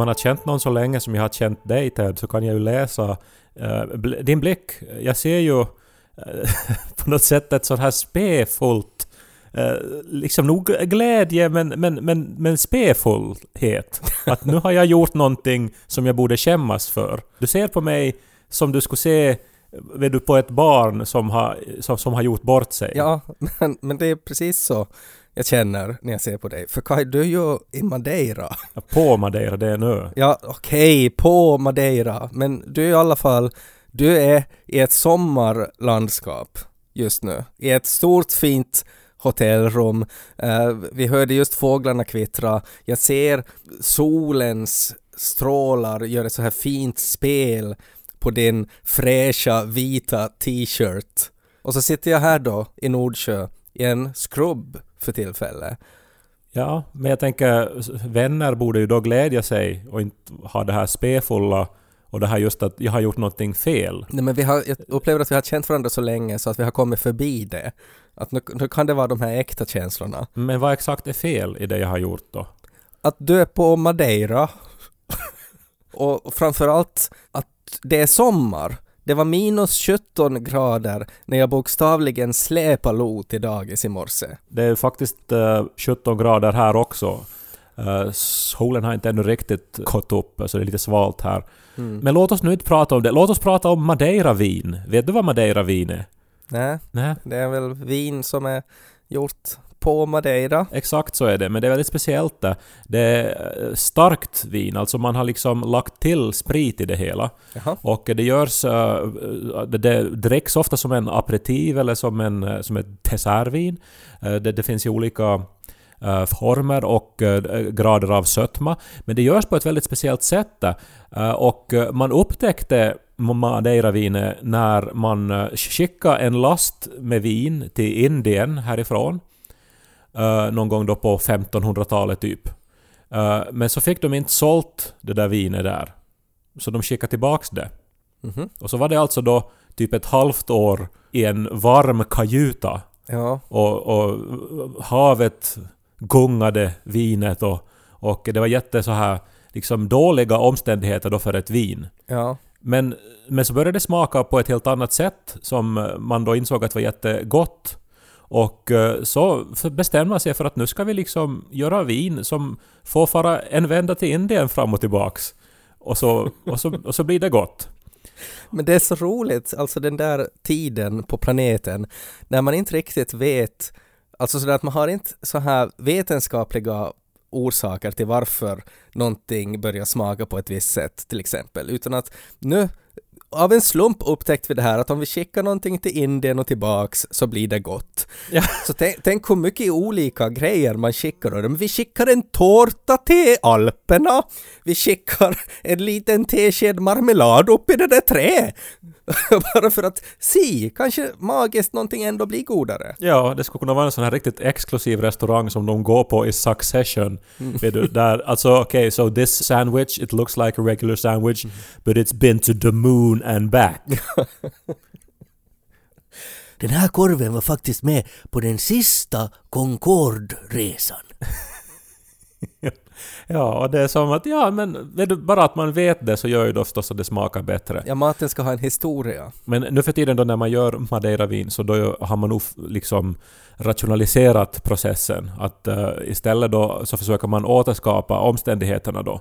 man har känt någon så länge som jag har känt dig Ted så kan jag ju läsa uh, bl- din blick. Jag ser ju uh, på något sätt ett sånt här spefullt Uh, liksom nog glädje men, men, men, men spefullhet. Att nu har jag gjort någonting som jag borde skämmas för. Du ser på mig som du skulle se vet du, på ett barn som har, som, som har gjort bort sig. Ja, men, men det är precis så jag känner när jag ser på dig. För Kaj, du är ju i Madeira. På Madeira, det är en ö. Ja, okej, på Madeira. Men du är i alla fall, du är i ett sommarlandskap just nu. I ett stort fint hotellrum. Eh, vi hörde just fåglarna kvittra. Jag ser solens strålar gör ett så här fint spel på din fräscha vita t-shirt. Och så sitter jag här då i Nordsjö i en skrubb för tillfället. Ja, men jag tänker vänner borde ju då glädja sig och inte ha det här spefulla och det här just att jag har gjort någonting fel. Nej men vi har, jag upplever att vi har känt varandra så länge så att vi har kommit förbi det. Att nu, nu kan det vara de här äkta känslorna. Men vad exakt är fel i det jag har gjort då? Att du är på Madeira och framförallt att det är sommar. Det var minus 17 grader när jag bokstavligen släpade Lo till dagis i morse. Det är faktiskt eh, 17 grader här också. Eh, solen har inte ännu riktigt gått upp, så det är lite svalt här. Men låt oss nu inte prata om det. Låt oss prata om Madeira-vin. Vet du vad Madeira-vin är? Nej, det är väl vin som är gjort på Madeira. exakt så är det. Men det är väldigt speciellt det. Det är eh, starkt vin, alltså man har liksom lagt till sprit i det hela. Jaha. Och det görs... eh, det, dricks ofta som en aperitiv eller som, en, eh, som ett dessertvin. Det, det finns ju olika former och grader av sötma. Men det görs på ett väldigt speciellt sätt. Och man upptäckte Madeira-vinet när man skickade en last med vin till Indien härifrån. Eh, någon gång då på 1500-talet typ. Eh, men så fick de inte sålt det där vinet där. Så de skickade tillbaks det. Mhm. Och så var det alltså då typ ett halvt år i en varm kajuta Ja, och, och havet gungade vinet och, och det var jätte så här liksom dåliga omständigheter då för ett vin. ja. Men, men så började det smaka på ett helt annat sätt som man då insåg att var jättegott. Och eh, så bestämde man sig för att nu ska vi liksom göra vin som får fara en vända till Indien fram och tillbaks. Och så, och så, och så blir det gott. Men det är så roligt, alltså den där tiden på planeten när man inte riktigt vet, alltså sådär att man har inte så här vetenskapliga orsaker till varför någonting börjar smaka på ett visst sätt till exempel, utan att nu av en slump upptäckte vi det här att om vi skickar någonting till Indien och tillbaks så blir det gott. Ja. Så tänk, tänk hur mycket olika grejer man skickar. Men vi skickar en tårta till Alperna. Vi skickar en liten tesked marmelad upp i det där träet. Bara för att si, kanske magiskt någonting ändå blir godare. Ja, det skulle kunna vara en sån här riktigt exklusiv restaurang som de går på i Succession. Vet du, där, alltså okej, okay, so this sandwich, it looks like a regular sandwich, but it's been to the moon and back. Den här korven var faktiskt med på den sista Concorde-resan. ja, och det är som att, ja men bara att man vet det så gör ju då förstås att det smakar bättre. Ja, maten ska ha en historia. Men nu för tiden då när man gör Madeira-vin så då har man nog liksom rationaliserat processen. Att uh, istället då så försöker man återskapa omständigheterna då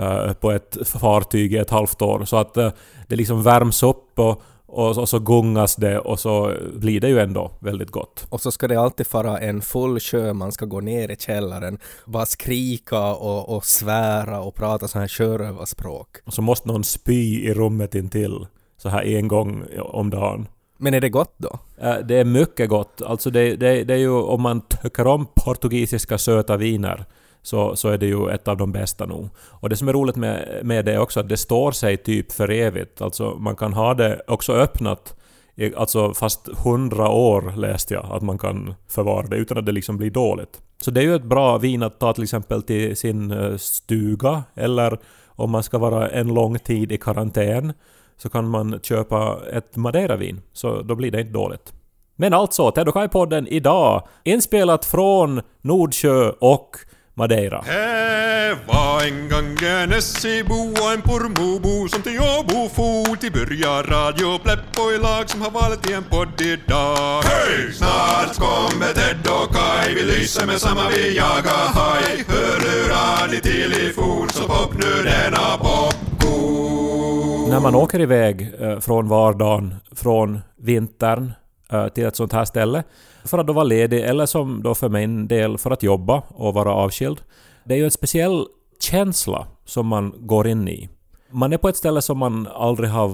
uh, på ett fartyg i ett halvt år. Så att uh, det liksom värms upp och, och, och så gungas det och så blir det ju ändå väldigt gott. Och så ska det alltid vara en full sjö, man ska gå ner i källaren, bara skrika och, och svära och prata så här sjörövarspråk. Och så måste någon spy i rummet intill så här en gång om dagen. Men är det gott då? Eh, Det är mycket gott. Alltså det, det, det är ju om man tycker om portugisiska söta viner så, så är det ju ett av de bästa nog. Och det som är roligt med, med det är också att det står sig typ för evigt. Alltså man kan ha det också öppnat i, alltså fast hundra år läste jag att man kan förvara det utan att det liksom blir dåligt. Så det är ju ett bra vin att ta till exempel till sin eh, stuga eller om man ska vara en lång tid i karantän så kan man köpa ett Madeira-vin. Så då blir det inte dåligt. Men alltså, Ted och Kai-podden idag inspelat från Nordsjö och Madeira. Här var en gång en Essebo och en Pormobo som till Åbo for till börja Radio Pleppo i lag som har valt i en podd idag. Hej! Snart kommer Ted och Kai, vi lyser med samma vi jagar haj. Hörlurar i telefon så pop nu denna popcorn. När man åker iväg eh, från vardagen, från vintern Eh, till ett sånt här ställe för att då vara ledig eller som då för min del för att jobba och vara avskild. Det är ju en speciell känsla som man går in i. Man är på ett ställe som man aldrig har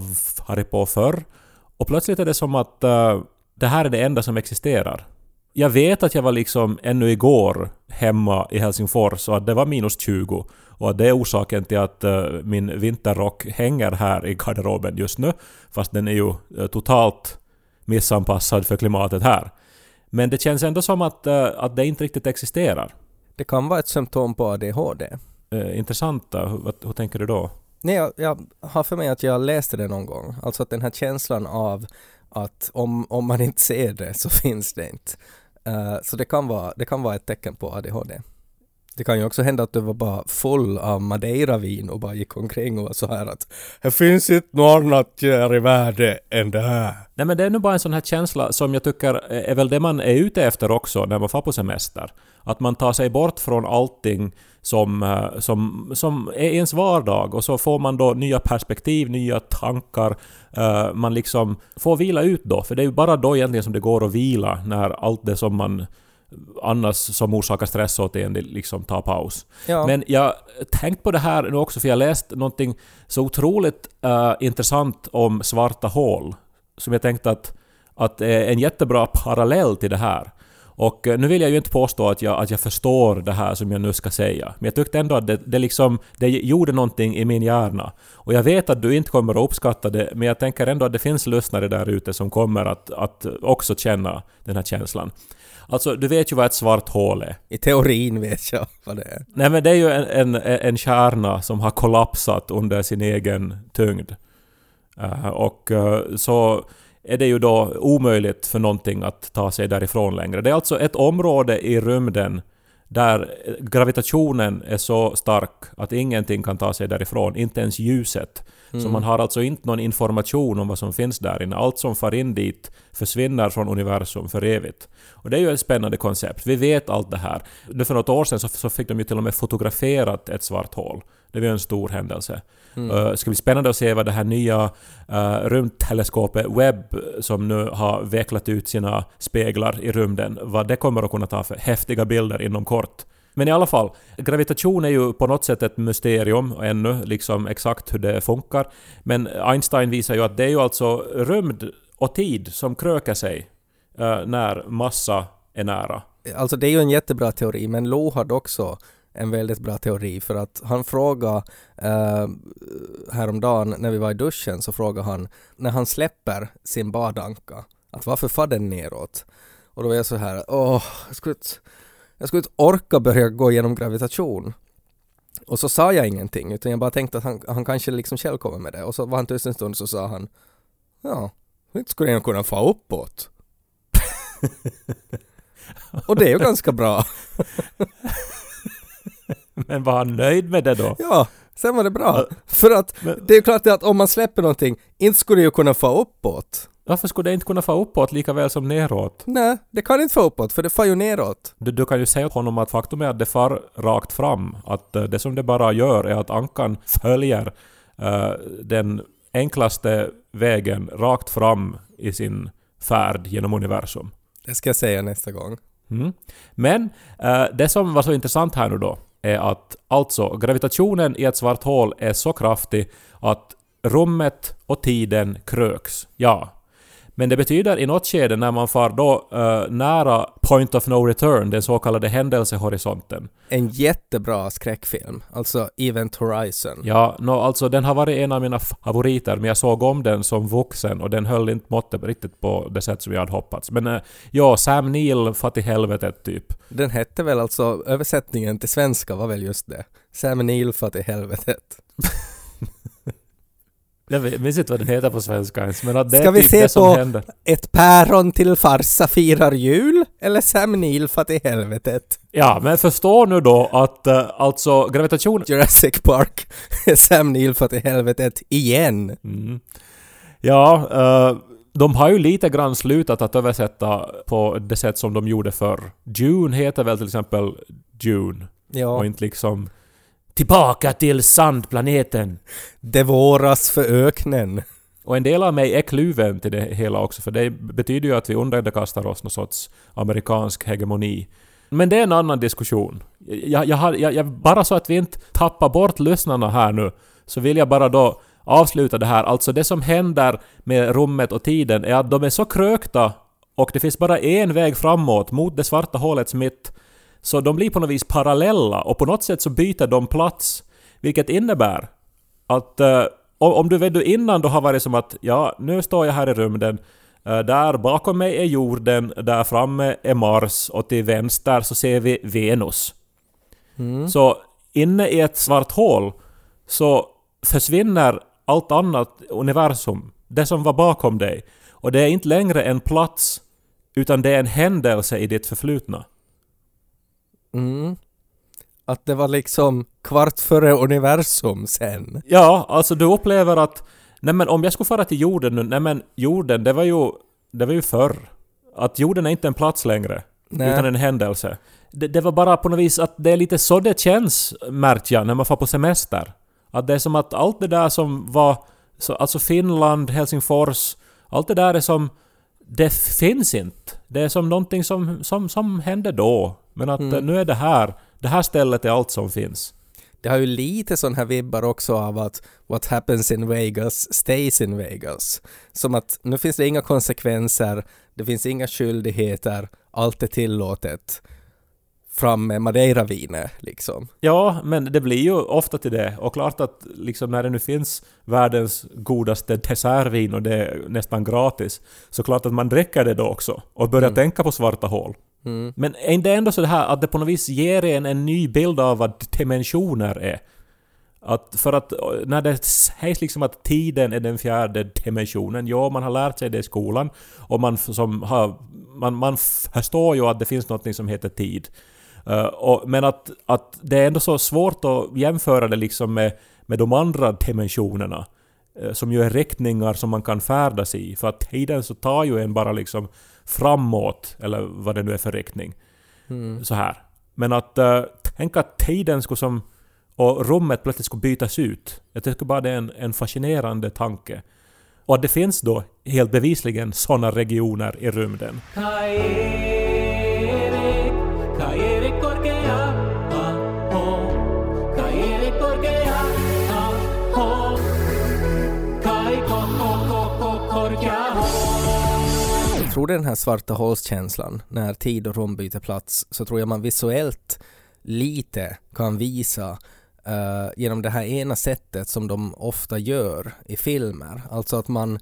varit på förr och plötsligt är det som att uh, det här är det enda som existerar. Jag vet att jag var liksom ännu igår hemma i Helsingfors och att det var minus 20 och att det är orsaken till att uh, min vinterrock hänger här i garderoben just nu fast den är ju uh, totalt missanpassad för klimatet här. Men det känns ändå som att, eh, att det inte riktigt existerar. Det kan vara ett symptom på ADHD. Eh, intressant. Hur, vad- hur tänker du då? Nej, jag, jag har för mig att jag läste det någon gång. Alltså att den här känslan av att om, om man inte ser det så finns det inte. Eh, så det kan, vara, det kan vara ett tecken på ADHD. Det kan ju också hända att du var bara full av Madeira-vin och bara gick omkring och var så här att det finns inte något annat här i världen än det här. Nej men det är nog bara en sån här känsla som jag tycker är väl det man är ute efter också när man far på semester. Att man tar sig bort från allting som, eh, som, som är ens vardag och så får man då nya perspektiv, nya tankar. Eh, man liksom får vila ut då, för det är ju bara då egentligen som det går att vila när allt det som man annars som orsakar stress åt en liksom tar paus. Ja. Men jag tänkt på det här nu också för jag läst någonting så otroligt eh, intressant om svarta hål som jag tänkte att, att är en jättebra parallell till det här. Och eh, nu vill jag ju inte påstå att jag, att jag förstår det här som jag nu ska säga, men jag tyckte ändå att det, det, liksom, det gjorde någonting i min hjärna. Och jag vet att du inte kommer att uppskatta det, men jag tänker ändå att det finns lyssnare där ute som kommer att, att också känna den här känslan. Alltså, du vet ju vad ett svart hål är. I teorin vet jag vad det är. Nej men det är ju en, en, en kärna som har kollapsat under sin egen tyngd. Eh, och eh, så är det ju då omöjligt för någonting att ta sig därifrån längre. Det är alltså ett område i rymden där gravitationen är så stark att ingenting kan ta sig därifrån, inte ens ljuset. Så man har alltså inte någon information om vad som finns där inne. Allt som far in dit försvinner från universum för evigt. Och det är ju ett spännande koncept. Vi vet allt det här. För något år sedan så, så fick de ju till och med fotograferat ett svart hål. Det var ju en stor händelse. Uh, det ska bli spännande att se vad det här nya uh, rymdteleskopet Webb som nu har vecklat ut sina speglar i rymden, vad det kommer att kunna ta för häftiga bilder inom kort. Men i alla fall, gravitation är ju på något sätt ett mysterium ännu, liksom exakt hur det funkar. Men Einstein visar ju att det är ju alltså rymd och tid som krökar sig eh, när massa är nära. Alltså det är ju en jättebra teori, men Lo hade också en väldigt bra teori för att han frågade eh, häromdagen när vi var i duschen så frågade han när han släpper sin badanka att varför far den neråt? Och då var jag så här, åh, jag skulle inte, jag skulle inte orka börja gå igenom gravitation. Och så sa jag ingenting utan jag bara tänkte att han, han kanske liksom själv kommer med det och så var han tyst en stund och så sa han ja, inte skulle jag kunna få uppåt. och det är ju ganska bra. Men var han nöjd med det då? Ja, sen var det bra. För att Men- det är ju klart att om man släpper någonting, inte skulle det ju kunna få uppåt. Varför skulle det inte kunna få uppåt lika väl som neråt? Nej, det kan inte få uppåt för det får ju neråt. Du, du kan ju säga åt honom att faktum är att det far rakt fram. Att eh, det som det bara gör är att ankan följer eh, den enklaste vägen rakt fram i sin färd genom universum. Det ska jag säga nästa gång. Mm. Men eh, det som var så intressant här nu då är att alltså gravitationen i ett svart hål är så kraftig att rummet och tiden kröks. Ja. Men det betyder i något skede när man far då eh, nära point of no return, den så kallade händelsehorisonten. En jättebra skräckfilm, alltså Event Horizon. Ja, no, alltså den har varit en av mina favoriter, men jag såg om den som vuxen och den höll inte måttet riktigt på det sätt som jag hade hoppats. Men eh, ja, Sam Neill far till helvetet typ. Den hette väl alltså, översättningen till svenska var väl just det. Sam Neill för till helvetet. Jag minns inte vad den heter på svenska ens, men att det Ska är vi typ se det som på- händer. Ett päron till farsa firar jul? Eller Sam Neill för till helvetet? Ja, men förstå nu då att uh, alltså gravitation... Jurassic Park, Sam Neill för till helvetet igen. Mm. Ja, eh, de har ju lite grann slutat att översätta på det sätt som de gjorde förr. June heter väl till exempel June Ja, och inte liksom Tillbaka till sandplaneten. det våras för öknen. Och en del av mig är kluven till det hela också, för det betyder ju att vi underkastar oss någon sorts amerikansk hegemoni. Men det är en annan diskussion. Jag, jag, jag, bara så att vi inte tappar bort lyssnarna här nu, så vill jag bara då avsluta det här. Alltså det som händer med rummet och tiden är att de är så krökta och det finns bara en väg framåt, mot det svarta hålets mitt. Så de blir på något vis parallella och på något sätt så byter de plats. Vilket innebär att eh, om, du vet du innan då har varit som att ja, nu står jag här i rymden. eh, där bakom mig är jorden, där framme är Mars och till vänster så ser vi Venus. Så inne i ett svart hål så försvinner allt annat universum. Det som var bakom dig. Och det är inte längre en plats utan det är en händelse i ditt förflutna. Mm. Att det var liksom kvart före universum sen. Ja, alltså du upplever att nej men om jag skulle fara till jorden nu, nej men jorden det var ju, det var ju förr. Att jorden är inte en plats längre, Nej. utan en händelse. Det, det var bara på något vis att det är lite så det känns, märkte jag, när man får på semester. Att det är som att allt det där som var, så, alltså Finland, Helsingfors, allt det där är som, det finns inte. Det är som någonting som, som, som hände då. Men att eh, nu är det här, det här stället är allt som finns. Det har ju lite sån här vibbar också av att what happens in Vegas stays in Vegas. Som att nu finns det inga konsekvenser, det finns inga skyldigheter, allt är tillåtet. Fram med Madeira-vinet liksom. Ja, men det blir ju ofta till det. Och klart att liksom när det nu finns världens godaste dessertvin och det är nästan gratis, så klart att man dricker det då också och börjar tänka på svarta hål. Men är det ändå så det här att det på något vis ger en en ny bild av vad dimensioner är? Att för att eh, när det sägs liksom att tiden är den fjärde dimensionen, ja man har lärt sig det i skolan och man, som har, man, man förstår ju att det finns något som heter tid. Eh, och, men att, att det är ändå så svårt att jämföra det liksom med, med de andra dimensionerna. eh, Som ju är riktningar som man kan färdas i. För att tiden så tar ju en bara liksom framåt, eller vad det nu är för riktning. Så här. Men att uh, tänka att tiden skulle som och rummet plötsligt skulle bytas ut. Jag tycker bara det är en, en fascinerande tanke. Och att det finns då helt bevisligen sådana regioner i rymden. Jag tror det är den här svarta hålskänslan, när tid och rum byter plats, så tror jag man visuellt lite kan visa uh, genom det här ena sättet som de ofta gör i filmer. Alltså att man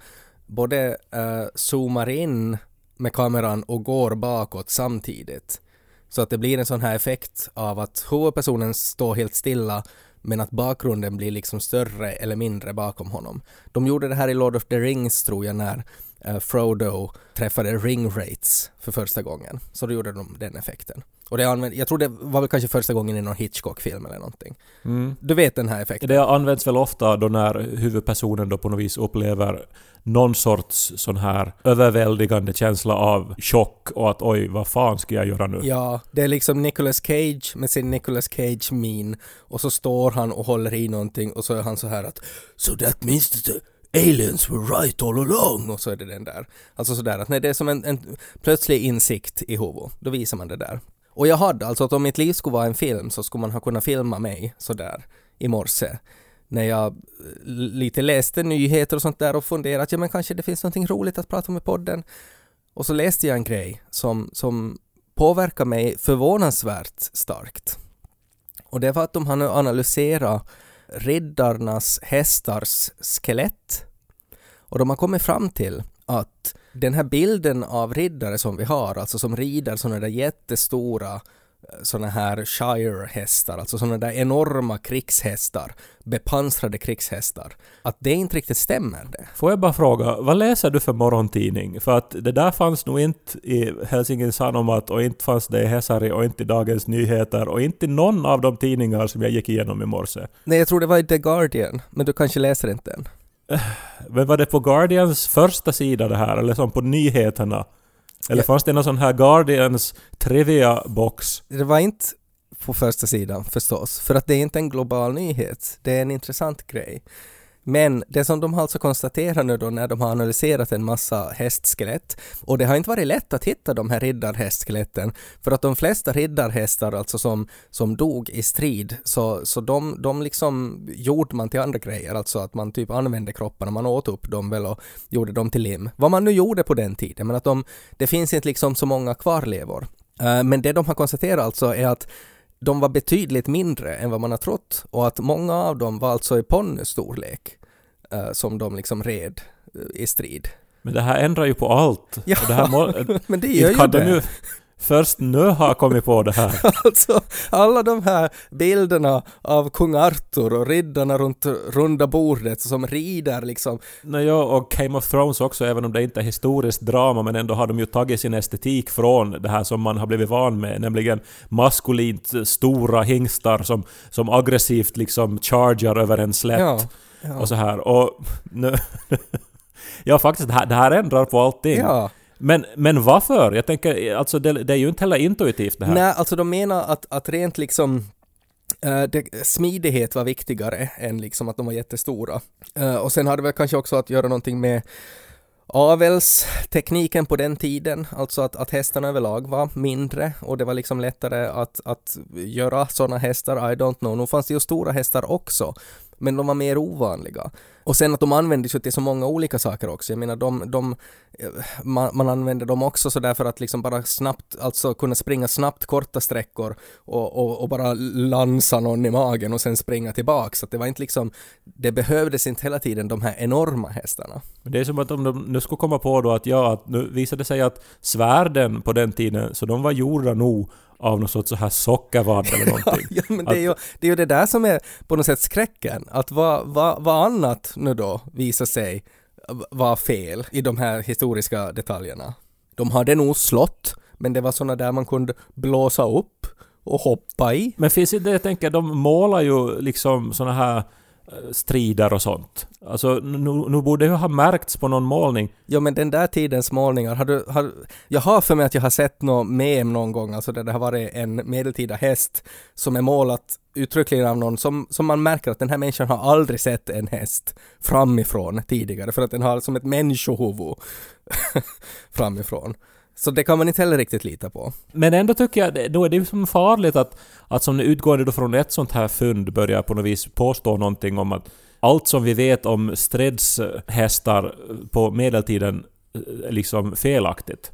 både uh, zoomar in med kameran och går bakåt samtidigt. Så att det blir en sån här effekt av att huvudpersonen står helt stilla men att bakgrunden blir liksom större eller mindre bakom honom. De gjorde det här i Lord of the Rings tror jag när Frodo träffade Ringwraiths för första gången. Så då gjorde de den effekten. Och det använd, jag tror det var väl kanske första gången i någon Hitchcock-film eller någonting. Du vet den här effekten? Det används väl ofta då när huvudpersonen då på något vis upplever någon sorts sån här överväldigande känsla av chock och att oj, vad fan ska jag göra nu? Ja, det är liksom Nicolas Cage med sin Nicolas Cage min och så står han och håller i någonting och så är han så här att So that means that aliens were right all along och så är det den där. Alltså sådär att när det är som en, en plötslig insikt i Hovo, då visar man det där. Och jag hade alltså att om mitt liv skulle vara en film så skulle man ha kunnat filma mig sådär i morse när jag eh, lite läste nyheter och sånt där och funderade att ja men kanske det finns någonting roligt att prata om i podden. Och så läste jag en grej som, som påverkar mig förvånansvärt starkt. Och det var att de har nu analyserat riddarnas hästars skelett. Och de har kommit fram till att den här bilden av riddare som vi har, alltså som rider sådana där jättestora såna här Shire-hästar, alltså såna där enorma krigshästar, bepansrade krigshästar, att det inte riktigt stämmer det. Får jag bara fråga, vad läser du för morgontidning? För att det där fanns nog inte i Helsingin Sanomat och inte fanns det i Hesari och inte i Dagens Nyheter och inte i någon av de tidningar som jag gick igenom i morse. Nej, jag tror det var i The Guardian, men du kanske läser inte den. Men var det på Guardians första sida det här, eller som på nyheterna? Eller fanns det någon sån här Guardians trivia-box? Det var inte på första sidan förstås, för att det är inte en global nyhet. Det är en intressant grej. Men det som de har alltså konstaterat nu då när de har analyserat en massa hästskelett, och det har inte varit lätt att hitta de här riddarhästskeletten, för att de flesta riddarhästar alltså som, som dog i strid, så, så de, de liksom gjorde man till andra grejer, alltså att man typ använde kropparna, man åt upp dem väl och gjorde dem till lim. Vad man nu gjorde på den tiden, men att de, det finns inte liksom så många kvarlevor. Eh, men det de har konstaterat alltså är att de var betydligt mindre än vad man har trott och att många av dem var alltså i ponnystorlek eh, som de liksom red eh, i strid. Men det här ändrar ju på allt. Ja, må, men det gör ju det. nu först nu ha kommit på det här. Alltså, alla de här bilderna av kung Arthur och riddarna runt runda bordet som rider liksom. Nej, ja, och Game of Thrones också, även om det inte är historiskt drama, men ändå har de ju tagit sin estetik från det här som man har blivit van med, nämligen maskulint stora hingstar som, som aggressivt liksom chargar över en slätt Ja, ja. och så här. Och nu... ja, faktiskt, det här, det här ändrar på allting. ja. Men, men varför? Jag tänker, alltså det, det är ju inte heller intuitivt det här. Nej, alltså de menar att, att rent liksom Uh, det, smidighet var viktigare än liksom att de var jättestora. Uh, och sen hade det väl kanske också att göra någonting med avelstekniken på den tiden, alltså att, att hästarna överlag var mindre och det var liksom lättare att, att göra sådana hästar, I don't know. Nu fanns det ju stora hästar också, men de var mer ovanliga. Och sen att de användes ju till så många olika saker också. Jag menar, de, de, eh, man, man använde dem också så därför att liksom bara snabbt, alltså kunna springa snabbt korta sträckor och, och, och bara lansa någon i magen och sen springa tillbaks. Så att det var inte liksom, det behövdes inte hela tiden de här enorma hästarna. Men Det är som att om de nu skulle komma på då att ja, att nu visade det sig att svärden på den tiden, så de var gjorda nog av något sorts så här sockervadd eller någonting. Ja, men det är, ju, det är ju det där som är på något sätt skräcken. Att vad, vad, vad annat nu då visar sig vara fel i de här historiska detaljerna. De hade nog slott, men det var sådana där man kunde blåsa upp och hoppa i. Men finns det, jag tänker, de målar ju liksom såna här Eh, strider och sånt. Alltså nu, nu borde ju ha märkts på någon målning. Ja men den där tidens målningar, har du, har, jag har för mig att jag har sett något mem någon gång, alltså där det har varit en medeltida häst som är målat uttryckligen av någon som, som man märker att den här människan har aldrig sett en häst framifrån tidigare för att den har som ett människohuvud framifrån. Så det kan man inte heller riktigt lita på. Men ändå tycker jag, det- då är det ju som farligt att, att som utgående då från ett sånt här fynd börja på något vis påstå någonting om att allt som vi vet om stridshästar på medeltiden är liksom felaktigt.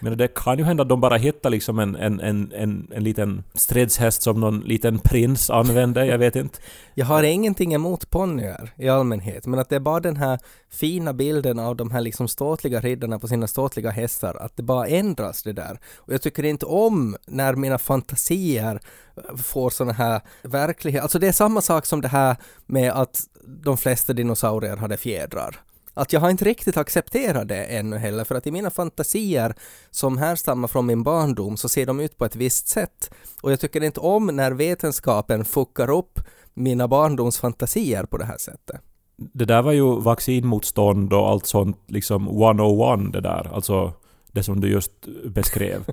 Men det kan ju hända att de bara hittar liksom en, en, en, en, en liten stridshäst som någon liten prins använde, jag vet inte. Jag har ingenting emot ponnyer i allmänhet, men att det är bara den här fina bilden av de här liksom ståtliga riddarna på sina ståtliga hästar, att det bara ändras det där. Och jag tycker inte om när mina fantasier eh, får sådana här verklighet, alltså det är samma sak som det här med att de flesta dinosaurier hade fjädrar. Att jag har inte riktigt accepterat det ännu heller, för att i mina fantasier som härstammar från min barndom så ser de ut på ett visst sätt. Och jag tycker inte om när vetenskapen fuckar upp mina barndomsfantasier på det här sättet. Det där var ju vaccinmotstånd och allt sånt liksom 101 det där, alltså det som du just beskrev.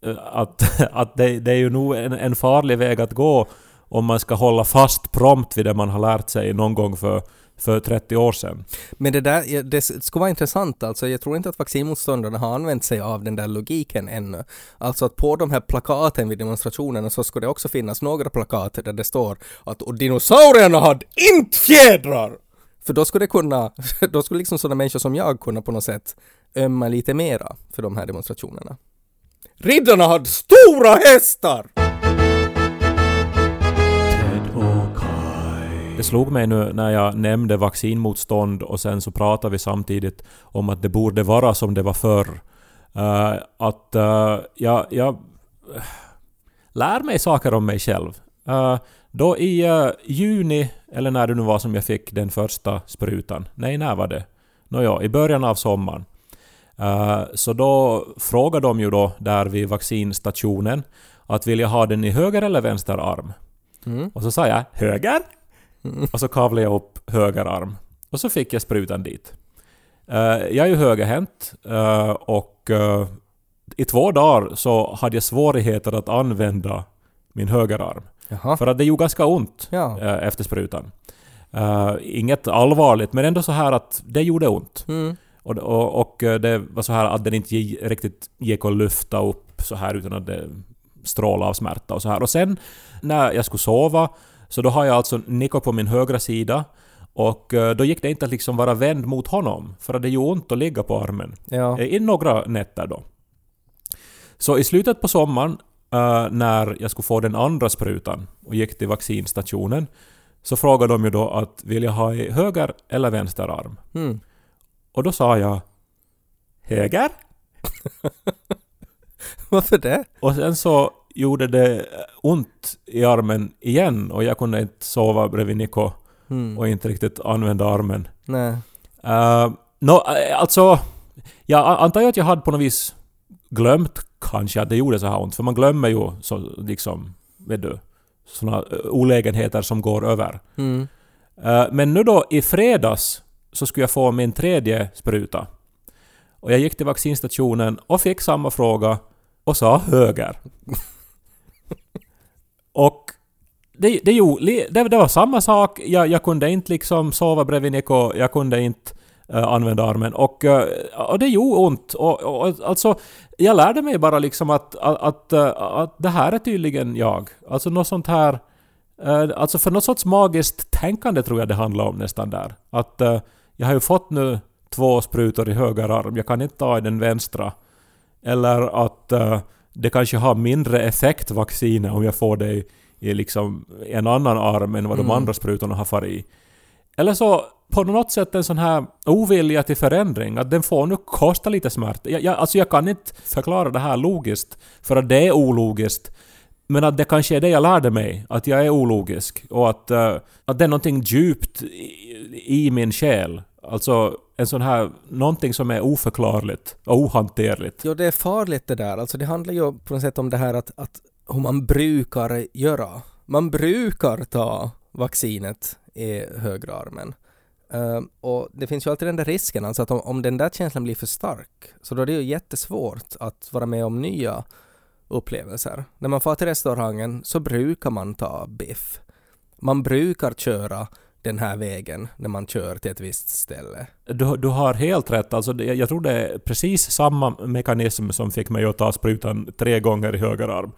Att att det, det är ju nog en, en farlig väg att gå om man ska hålla fast prompt vid det man har lärt sig någon gång för, för 30 år sedan. Men det där, det skulle vara intressant alltså. Jag tror inte att vaccinmotståndarna har använt sig av den där logiken ännu. Alltså att på de här plakaten vid demonstrationerna så skulle det också finnas några plakat där det står att och dinosaurierna hade inte fjädrar! För då skulle det kunna, då skulle liksom sådana människor som jag kunna på något sätt ömma lite mera för de här demonstrationerna. Riddarna hade stora hästar! Det slog mig nu när jag nämnde vaccinmotstånd och sen så pratade vi samtidigt om att det borde vara som det var förr. Eh, att uh, jag, jag... lär mig saker om mig själv. Eh, då i eh, juni, eller när det nu var som jag fick den första sprutan. Nej, när var det? Nåja, i början av sommaren. Eh, så då frågade de ju då där vid vaccinstationen att vill jag ha den i höger eller vänster arm? Mm. Och så sa jag höger. Och så kavlade jag upp höger arm. Och så fick jag sprutan dit. Eh, jag är ju högerhänt eh, och eh, i två dagar så hade jag svårigheter att använda min högerarm. Jaha. För att det gjorde ganska ont Ja. efter sprutan. Eh, inget allvarligt, men ändå så här att det gjorde ont. Mm. Och, och, och det var så här att den inte riktigt gick att lyfta upp så här utan att det strålade av smärta och så här. Och sen när jag skulle sova så då har jag alltså Nico på min högra sida och eh, då gick det inte att liksom vara vänd mot honom för att det gjorde ont att ligga på armen. Ja. Eh, I några nätter då. Så i slutet på sommaren eh, när jag skulle få den andra sprutan och gick till vaccinstationen så frågade de ju då att vill jag ha i höger eller vänster arm? Mm. Och då sa jag höger. Varför det? Och sen så gjorde det ont i armen igen och jag kunde inte sova bredvid Niko Mm. och inte riktigt använda armen. Nej. Uh, no, eh, alltså, jag antar ju att jag hade på något vis glömt kanske att det gjorde så här ont, för man glömmer ju så liksom, vet du, såna eh, olägenheter som går över. Mm. Eh, Men nu då i fredags så skulle jag få min tredje spruta. Och jag gick till vaccinstationen och fick samma fråga och sa höger. och det, det, jo, det, det var samma sak. Jag, jag kunde inte liksom sova bredvid Niko, jag kunde inte eh, använda armen. Och, eh, och det gjorde ont. Och, och, alltså, jag lärde mig bara liksom att, att, att, eh, att det här är tydligen jag. Alltså något sånt här... Eh, alltså för något sorts magiskt tänkande tror jag det handlar om nästan där. Att eh, jag har ju fått nu två sprutor i höger arm, jag kan inte ta i den vänstra. Eller att eh, det kanske har mindre effekt vaccinet om jag får det i, i liksom en annan arm än vad de Mm. andra sprutorna har farit i. Eller så på något sätt en sån här ovilja till förändring, att den får nu kosta lite smärta. Jag, jag, alltså jag kan inte förklara det här logiskt, för att det är ologiskt. Men att det kanske är det jag lärde mig, att jag är ologisk och att, eh, att det är någonting djupt i, i min själ. Alltså en sån här, någonting som är oförklarligt och ohanterligt. Jo, det är farligt det där. Alltså det handlar ju på något sätt om det här att, att hur man brukar göra. Man brukar ta vaccinet i högerarmen. Uh, ehm, och det finns ju alltid den där risken, alltså att om, om den där känslan blir för stark, så då är det ju jättesvårt att vara med om nya upplevelser. När man får till restaurangen så brukar man ta biff. Man brukar köra den här vägen när man kör till ett visst ställe. Du, du har helt rätt. Alltså, jag tror det är precis samma mekanism som fick mig att ta sprutan tre gånger i höger arm.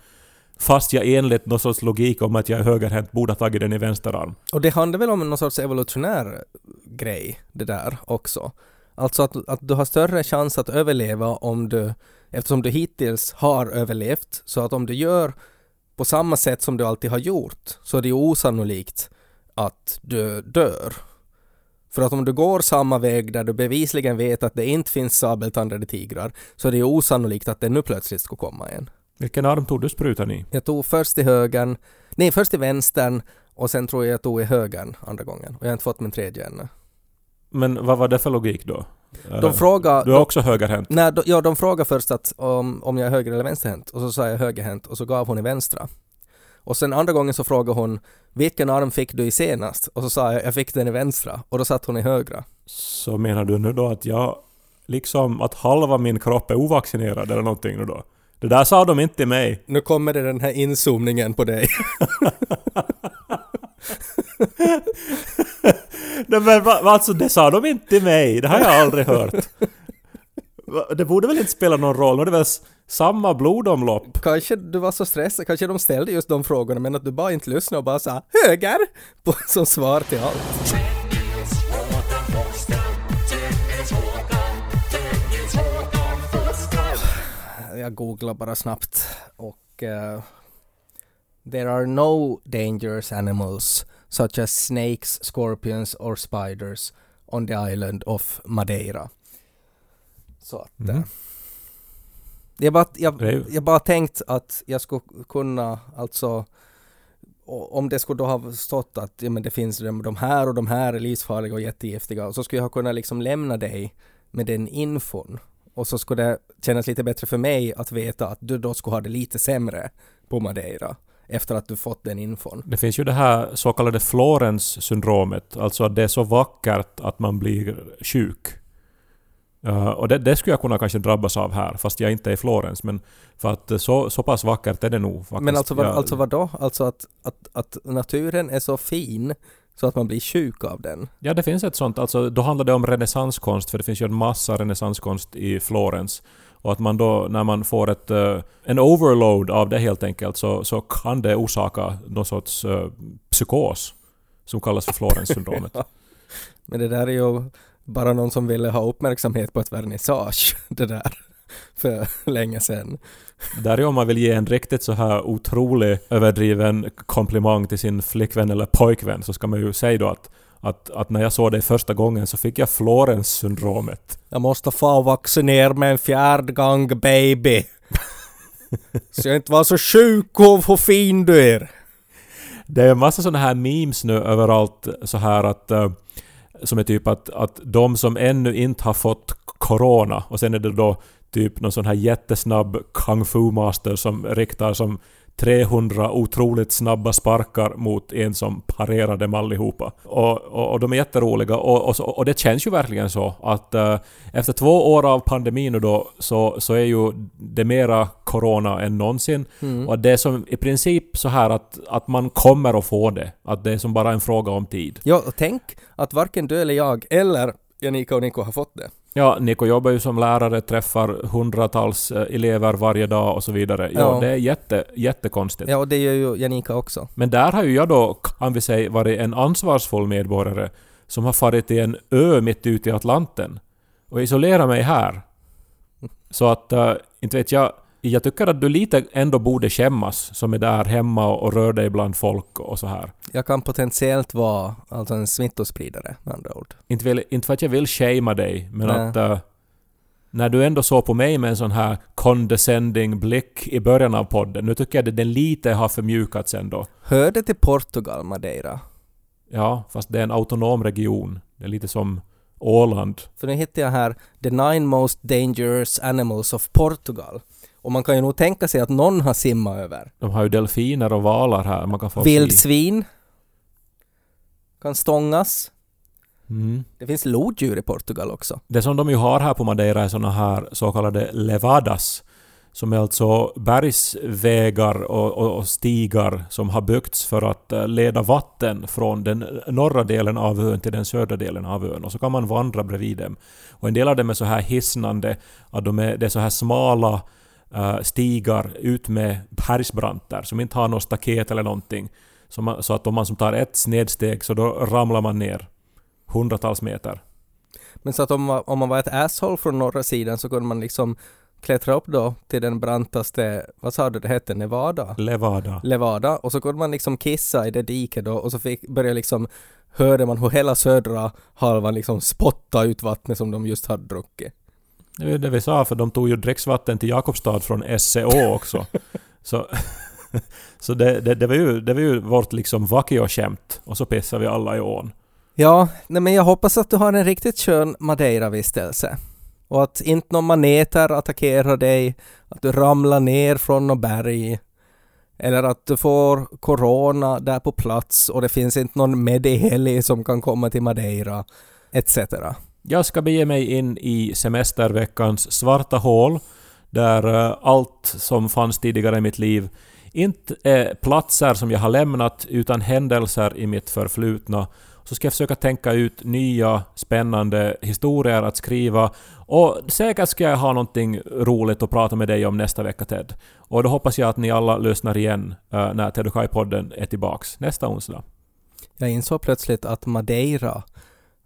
Fast jag enligt någon sorts logik om att jag är högerhänt borde ha tagit den i vänster arm. Och det handlar väl om någon sorts evolutionär grej det där också. Alltså att, att du har större chans att överleva om du, eftersom du hittills har överlevt, så att om du gör på samma sätt som du alltid har gjort, så är det ju osannolikt att du dör. För att om du går samma väg där du bevisligen vet att det inte finns sabeltandade tigrar, så är det ju osannolikt att det nu plötsligt skulle komma en. Vilken arm tog du sprutan i? Jag tog först i högern, nej först i vänstern och sen tror jag jag tog i högern andra gången. Och jag har inte fått min tredje ännu. Men vad var det för logik då? De frågar... Du är också högerhänt? Nej, de, ja, de frågar först att om, om jag är höger eller vänsterhänt och så sa jag högerhänt och så gav hon i vänstra. Och sen andra gången så frågade hon vilken arm fick du i senast? Och så sa jag jag fick den i vänstra och då satt hon i högra. Så menar du nu då att jag... Liksom att halva min kropp är ovaccinerad eller någonting nu då? Det där sa de inte till mig. Nu kommer det den här inzoomningen på dig. Nej, men alltså det sa de inte till mig. Det har jag aldrig hört. Det borde väl inte spela någon roll? Nu är det väl samma blodomlopp? kanske du var så stressad, kanske de ställde just de frågorna men att du bara inte lyssnade och bara sa höger på, som svar till allt. Jag googlar bara snabbt och uh, There are no dangerous animals such as snakes, scorpions or spiders on the island of Madeira. Så att... eh, Mhm. Jag bara, jag, jag bara tänkt att jag skulle kunna, alltså om det skulle då ha stått att ja, men det finns de, de här och de här är livsfarliga och jättegiftiga och så skulle jag ha kunnat liksom lämna dig med den infon och så skulle det kännas lite bättre för mig att veta att du då skulle ha det lite sämre på Madeira efter att du fått den infon. Det finns ju det här så kallade Florens-syndromet, alltså att det är så vackert att man blir sjuk. Uh, och det, det skulle jag kunna kanske drabbas av här, fast jag inte är i Florens. Men för att eh, så, så pass vackert är det nog faktiskt. Men alltså, vad, Jag- alltså vadå? Alltså att, att, att naturen är så fin så att man blir sjuk av den. Ja, det finns ett sånt. Alltså, då handlar det om renässanskonst, för det finns ju en massa renässanskonst i Florens. Och att man då, när man får ett, eh, en overload av det helt enkelt, så, så kan det orsaka någon sorts eh, psykos som kallas för Florens-syndromet. Men det där är ju bara någon som ville ha uppmärksamhet på ett vernissage, det där, för länge sedan. Där är om man vill ge en riktigt så här otrolig överdriven komplimang till sin flickvän eller pojkvän så ska man ju säga då att, att, att när jag såg dig första gången så fick jag Florens-syndromet. Jag måste få vaccinera mig en fjärde gång baby. Så jag inte var så sjuk och hur fin du är. Det är en massa sådana här memes nu överallt så här att eh, som är typ att, att de som ännu inte har fått corona och sen är det då typ någon sån här jättesnabb kung fu master som riktar som 300 otroligt snabba sparkar mot en som parerar dem allihopa. Och, och, och de är jätteroliga och, och, och det känns ju verkligen så att eh, efter två år av pandemin nu då så, så är ju det mera corona än någonsin. Och det är som i princip så här att, att man kommer att få det. Att det är som bara en fråga om tid. Ja, och tänk att varken du eller jag eller Janika och Niko har fått det. Ja, Niko jobbar ju som lärare, träffar hundratals eh, elever varje dag och så vidare. Ja, Ja. det är jätte, jättekonstigt. Ja, och det gör ju Janika också. Men där har ju jag då, kan vi säga, varit en ansvarsfull medborgare som har farit till en ö mitt ute i Atlanten och isolerat mig här. Så att, äh, inte vet jag, jag tycker att du lite ändå borde skämmas som är där hemma och, och rör dig bland folk och så här. Jag kan potentiellt vara alltså en smittospridare med andra ord. Inte, vill, inte för att jag vill shamea dig, men Nej. att äh, när du ändå såg på mig med en sån här condescending blick i början av podden, nu tycker jag att den lite har förmjukats ändå. Hör det till Portugal, Madeira? Ja, fast det är en autonom region. Det är lite som Åland. För nu hittar jag här The Nine Most Dangerous Animals of Portugal. Och man kan ju nog tänka sig att någon har simmat över. De har ju delfiner och valar här. Man kan få. Vildsvin kan stångas. Mm. Det finns lodjur i Portugal också. Det som de ju har här på Madeira är såna här så kallade levadas. Som är alltså bergsvägar och, och, och stigar som har byggts för att eh, leda vatten från den norra delen av ön till den södra delen av ön. Och så kan man vandra bredvid dem. Och en del av dem är så här hisnande att de är, det är så här smala stigar ut med bergsbranter som inte har något staket eller någonting. Så, man, så att om man som tar ett snedsteg så då ramlar man ner hundratals meter. Men så att om man, om man var ett asshole från norra sidan så kunde man liksom klättra upp då till den brantaste, vad sa du det hette, Nevada? Levada. Levada och så kunde man liksom kissa i det diket då och så fick, började liksom hörde man hur hela södra halvan liksom spotta ut vattnet som de just hade druckit. Det är det vi sa, för de tog ju dricksvatten till Jakobstad från SCO också. så så det, det, det, var ju, det var ju vårt liksom vakio-skämt. Och så pissade vi alla i ån. Ja, nej men jag hoppas att du har en riktigt skön Madeira-vistelse. Och att inte någon maneter attackerar dig, att du ramlar ner från något berg. Eller att du får corona där på plats och det finns inte någon mediheli som kan komma till Madeira, etc. Jag ska bege mig in i semesterveckans svarta hål. Där eh, allt som fanns tidigare i mitt liv inte är platser som jag har lämnat utan händelser i mitt förflutna. Så ska jag försöka tänka ut nya spännande historier att skriva och säkert ska jag ha någonting roligt att prata med dig om nästa vecka Ted. Och då hoppas jag att ni alla lyssnar igen eh, när Ted podden är tillbaks nästa onsdag. Jag insåg plötsligt att Madeira,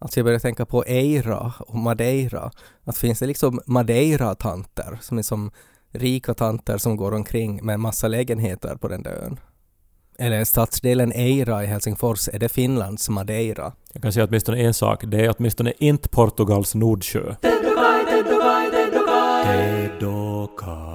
Alltså jag börjar tänka på Eira och Madeira. Att finns det liksom Madeira-tanter som är som rika tanter som går omkring med massa lägenheter på den där ön? Eller är stadsdelen Eira i Helsingfors, är det Finlands Madeira? Jag kan säga åtminstone en sak, det är åtminstone inte Portugals Nordsjö. Tedokai, tedokai, tedokai. Tedokai.